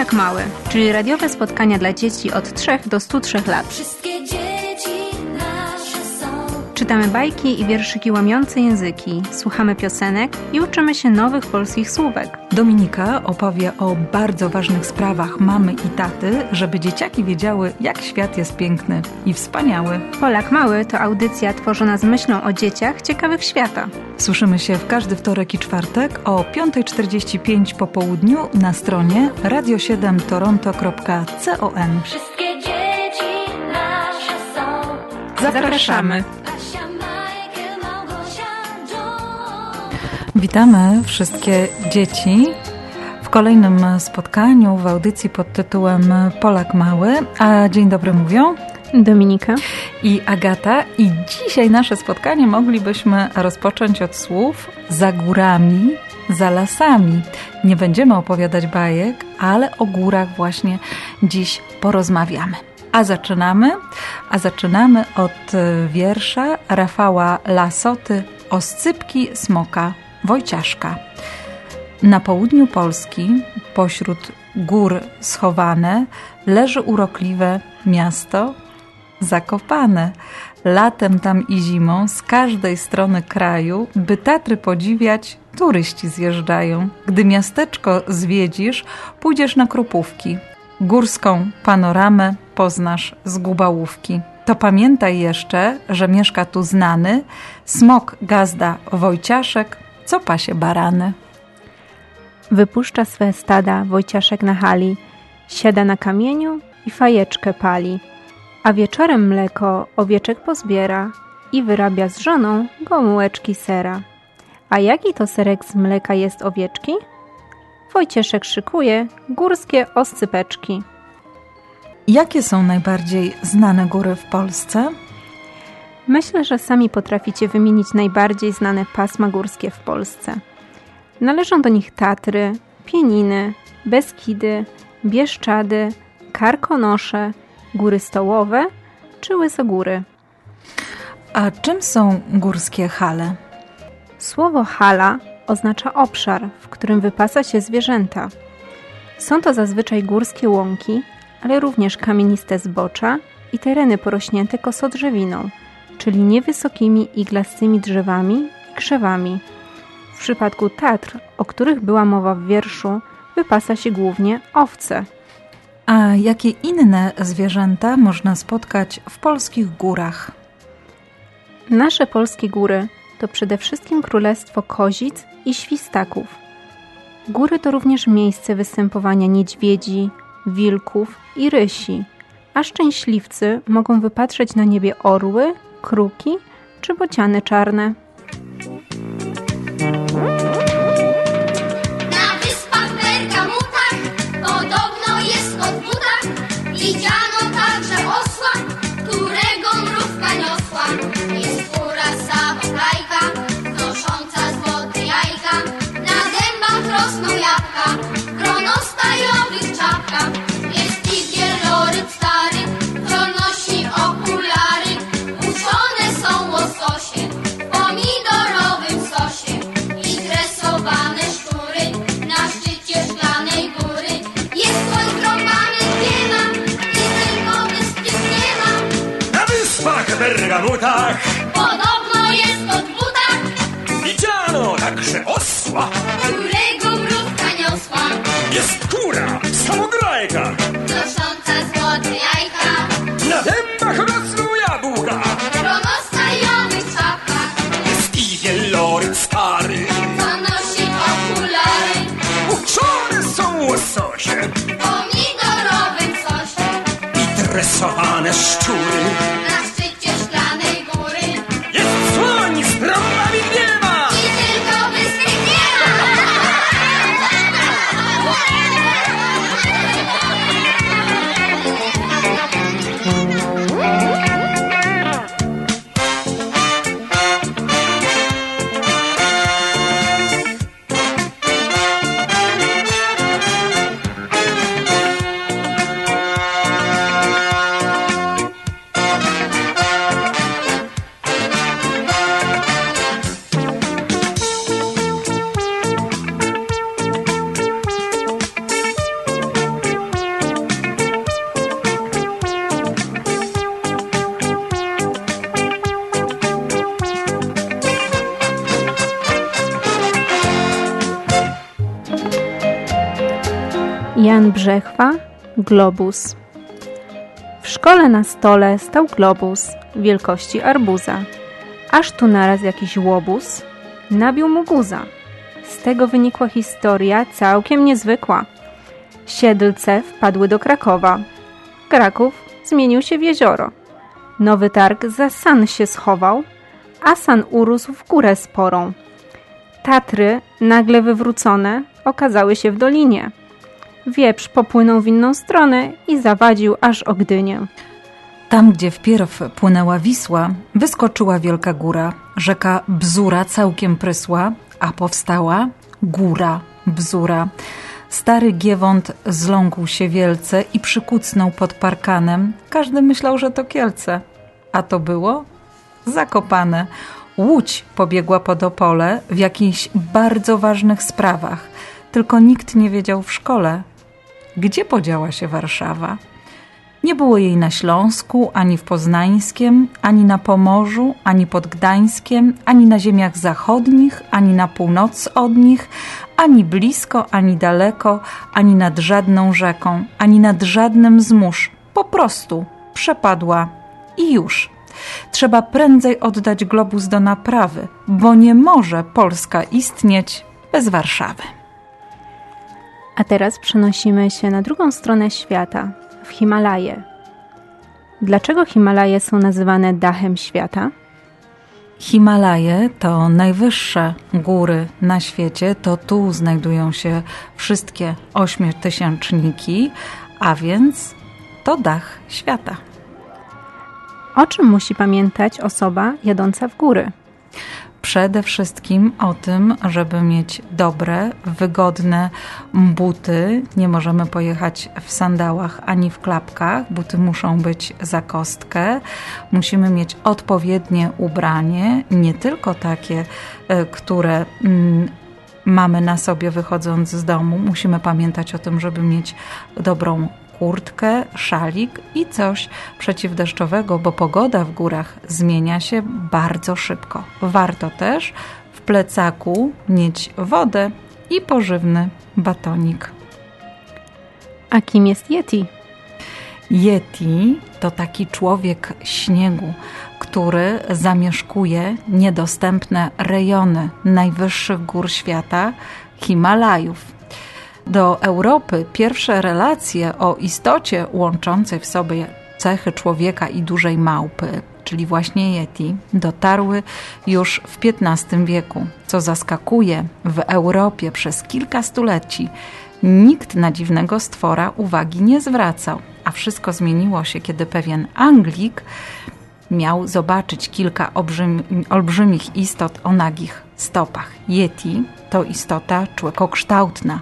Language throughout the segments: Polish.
Polak Mały, czyli radiowe spotkania dla dzieci od 3 do 103 lat. Czytamy bajki i wierszyki łamiące języki, słuchamy piosenek i uczymy się nowych polskich słówek. Dominika opowie o bardzo ważnych sprawach mamy i taty, żeby dzieciaki wiedziały, jak świat jest piękny i wspaniały. Polak Mały to audycja tworzona z myślą o dzieciach ciekawych świata. Słyszymy się w każdy wtorek i czwartek o 5.45 po południu na stronie radio7toronto.com. Wszystkie dzieci nasze są. Zapraszamy. Witamy wszystkie dzieci w kolejnym spotkaniu w audycji pod tytułem Polak Mały. A dzień dobry mówią Dominika. i Agata. I dzisiaj nasze spotkanie moglibyśmy rozpocząć od słów za górami, za lasami. Nie będziemy opowiadać bajek, ale o górach właśnie dziś porozmawiamy. A zaczynamy, a zaczynamy od wiersza Rafała Lasoty Oscypki Smoka Wojciaszka. Na południu Polski, pośród gór schowane, leży urokliwe miasto Zakopane. Latem tam i zimą z każdej strony kraju, by Tatry podziwiać, turyści zjeżdżają. Gdy miasteczko zwiedzisz, pójdziesz na Krupówki. Górską panoramę poznasz z Gubałówki. To pamiętaj jeszcze, że mieszka tu znany smok gazda Wojciaszek, co pasie barany. Wypuszcza swe stada Wojciaszek na hali, siada na kamieniu i fajeczkę pali, a wieczorem mleko owieczek pozbiera i wyrabia z żoną gomułeczki sera. A jaki to serek z mleka jest owieczki? Wojcieszek szykuje górskie oscypeczki. Jakie są najbardziej znane góry w Polsce? Myślę, że sami potraficie wymienić najbardziej znane pasma górskie w Polsce. Należą do nich Tatry, Pieniny, Beskidy, Bieszczady, Karkonosze, Góry Stołowe czy Łysogóry. A czym są górskie hale? Słowo hala oznacza obszar, w którym wypasa się zwierzęta. Są to zazwyczaj górskie łąki, ale również kamieniste zbocza i tereny porośnięte kosodrzewiną, czyli niewysokimi iglastymi drzewami i krzewami. W przypadku Tatr, o których była mowa w wierszu, wypasa się głównie owce. A jakie inne zwierzęta można spotkać w polskich górach? Nasze polskie góry to przede wszystkim królestwo kozic i świstaków. Góry to również miejsce występowania niedźwiedzi, wilków i rysi, a szczęśliwcy mogą wypatrzeć na niebie orły, kruki czy bociany czarne. Bergamutach Podobno jest od butach, widziano także osła. Jan Brzechwa, Globus. W szkole na stole stał globus wielkości arbuza. Aż tu naraz jakiś łobuz nabił mu guza. Z tego wynikła historia całkiem niezwykła. Siedlce wpadły do Krakowa. Kraków zmienił się w jezioro. Nowy targ za san się schował, a san urósł w górę sporą. Tatry, nagle wywrócone, okazały się w dolinie. Wieprz popłynął w inną stronę i zawadził aż o Gdynię. Tam, gdzie wpierw płynęła Wisła, wyskoczyła wielka góra. Rzeka Bzura całkiem prysła, a powstała góra Bzura. Stary Giewont zląkł się wielce i przykucnął pod parkanem. Każdy myślał, że to Kielce. A to było Zakopane. Łódź pobiegła pod Opole w jakichś bardzo ważnych sprawach. Tylko nikt nie wiedział w szkole, gdzie podziała się Warszawa. Nie było jej na Śląsku, ani w Poznańskiem, ani na Pomorzu, ani pod Gdańskiem, ani na ziemiach zachodnich, ani na północ od nich, ani blisko, ani daleko, ani nad żadną rzeką, ani nad żadnym z mórz. Po prostu przepadła i już. Trzeba prędzej oddać globus do naprawy, bo nie może Polska istnieć bez Warszawy. A teraz przenosimy się na drugą stronę świata, w Himalaje. Dlaczego Himalaje są nazywane dachem świata? Himalaje to najwyższe góry na świecie, to tu znajdują się wszystkie ośmiotysięczniki, a więc to dach świata. O czym musi pamiętać osoba jadąca w góry? Przede wszystkim o tym, żeby mieć dobre, wygodne buty. Nie możemy pojechać w sandałach ani w klapkach. Buty muszą być za kostkę. Musimy mieć odpowiednie ubranie, nie tylko takie, e, które mm, mamy na sobie wychodząc z domu. Musimy pamiętać o tym, żeby mieć dobrą kurtkę, szalik i coś przeciwdeszczowego, bo pogoda w górach zmienia się bardzo szybko. Warto też w plecaku mieć wodę i pożywny batonik. A kim jest Yeti? Yeti to taki człowiek śniegu, który zamieszkuje niedostępne rejony najwyższych gór świata Himalajów. Do Europy pierwsze relacje o istocie łączącej w sobie cechy człowieka i dużej małpy, czyli właśnie Yeti, dotarły już w XV wieku. Co zaskakuje, w Europie przez kilka stuleci nikt na dziwnego stwora uwagi nie zwracał, a wszystko zmieniło się, kiedy pewien Anglik miał zobaczyć kilka olbrzym, olbrzymich istot o nagich stopach. Yeti to istota człekokształtna,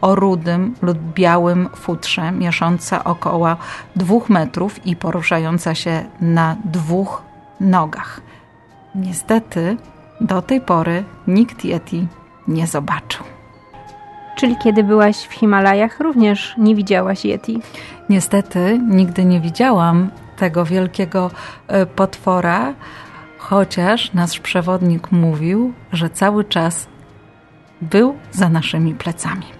o rudym lub białym futrze, miesząca około dwóch metrów i poruszająca się na dwóch nogach. Niestety do tej pory nikt Yeti nie zobaczył. Czyli kiedy byłaś w Himalajach, również nie widziałaś Yeti. Niestety nigdy nie widziałam tego wielkiego e, potwora, chociaż nasz przewodnik mówił, że cały czas był za naszymi plecami.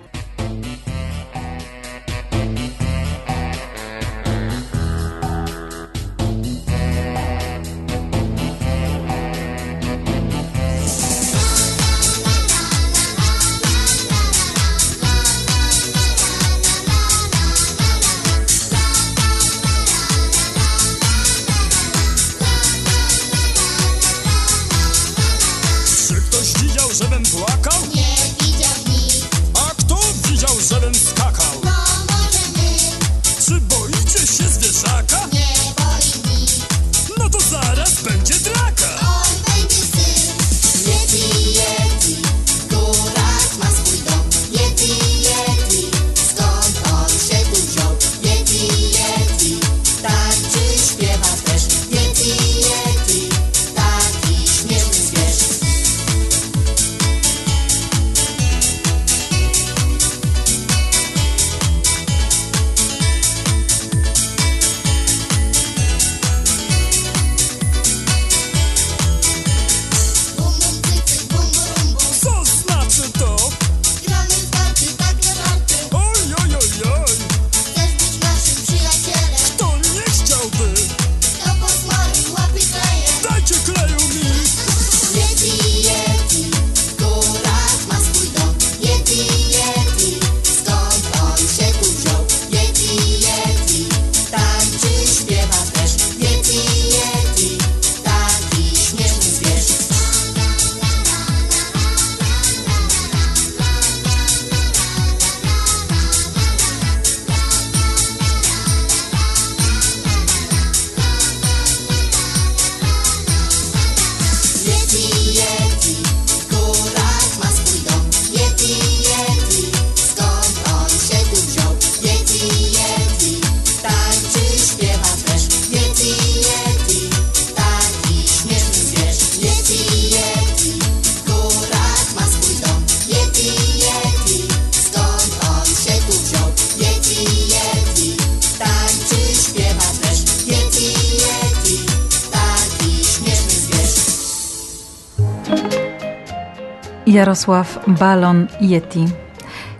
Jarosław Balon Yeti.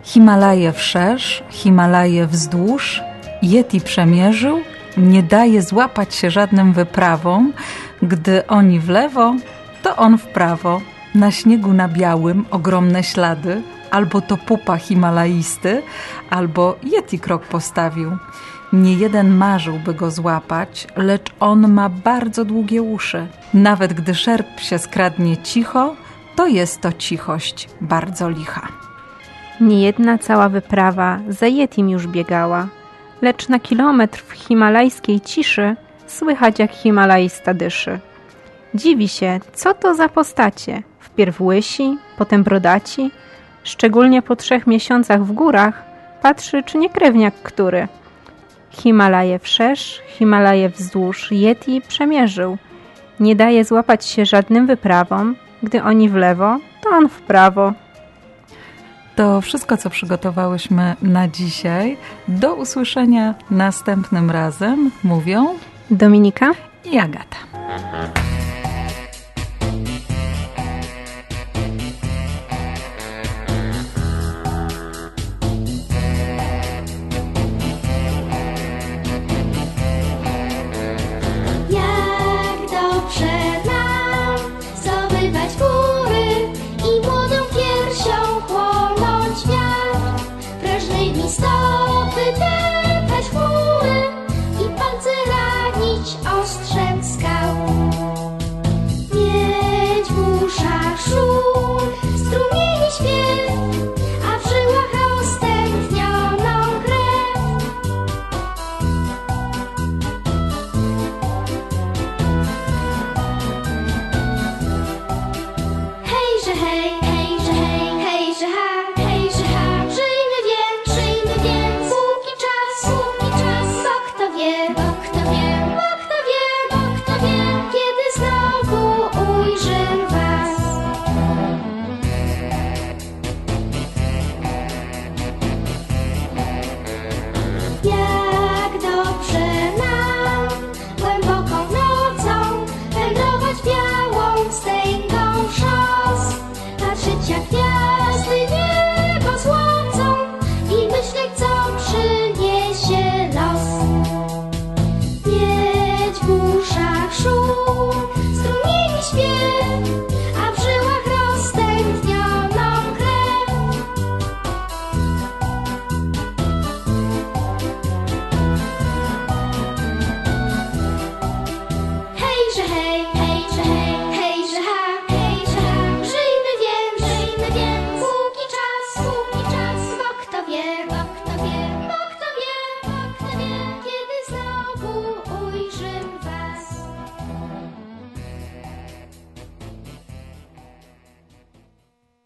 Himalaje wszerz, Himalaje wzdłuż, Yeti przemierzył, nie daje złapać się żadnym wyprawom, gdy oni w lewo, to on w prawo. Na śniegu na białym ogromne ślady, albo to pupa himalaisty, albo Yeti krok postawił. Nie jeden marzył, by go złapać, lecz on ma bardzo długie uszy. Nawet gdy szerp się skradnie cicho, to jest to cichość bardzo licha. Niejedna cała wyprawa za Yetim już biegała, lecz na kilometr w himalajskiej ciszy słychać jak himalaista dyszy. Dziwi się, co to za postacie. Wpierw łysi, potem brodaci. Szczególnie po trzech miesiącach w górach patrzy, czy nie krewniak który. Himalaje wszerz, Himalaje wzdłuż, Yeti przemierzył. Nie daje złapać się żadnym wyprawom, gdy oni w lewo, to on w prawo. To wszystko, co przygotowałyśmy na dzisiaj. Do usłyszenia następnym razem. Mówią Dominika? i Agata. Yeah.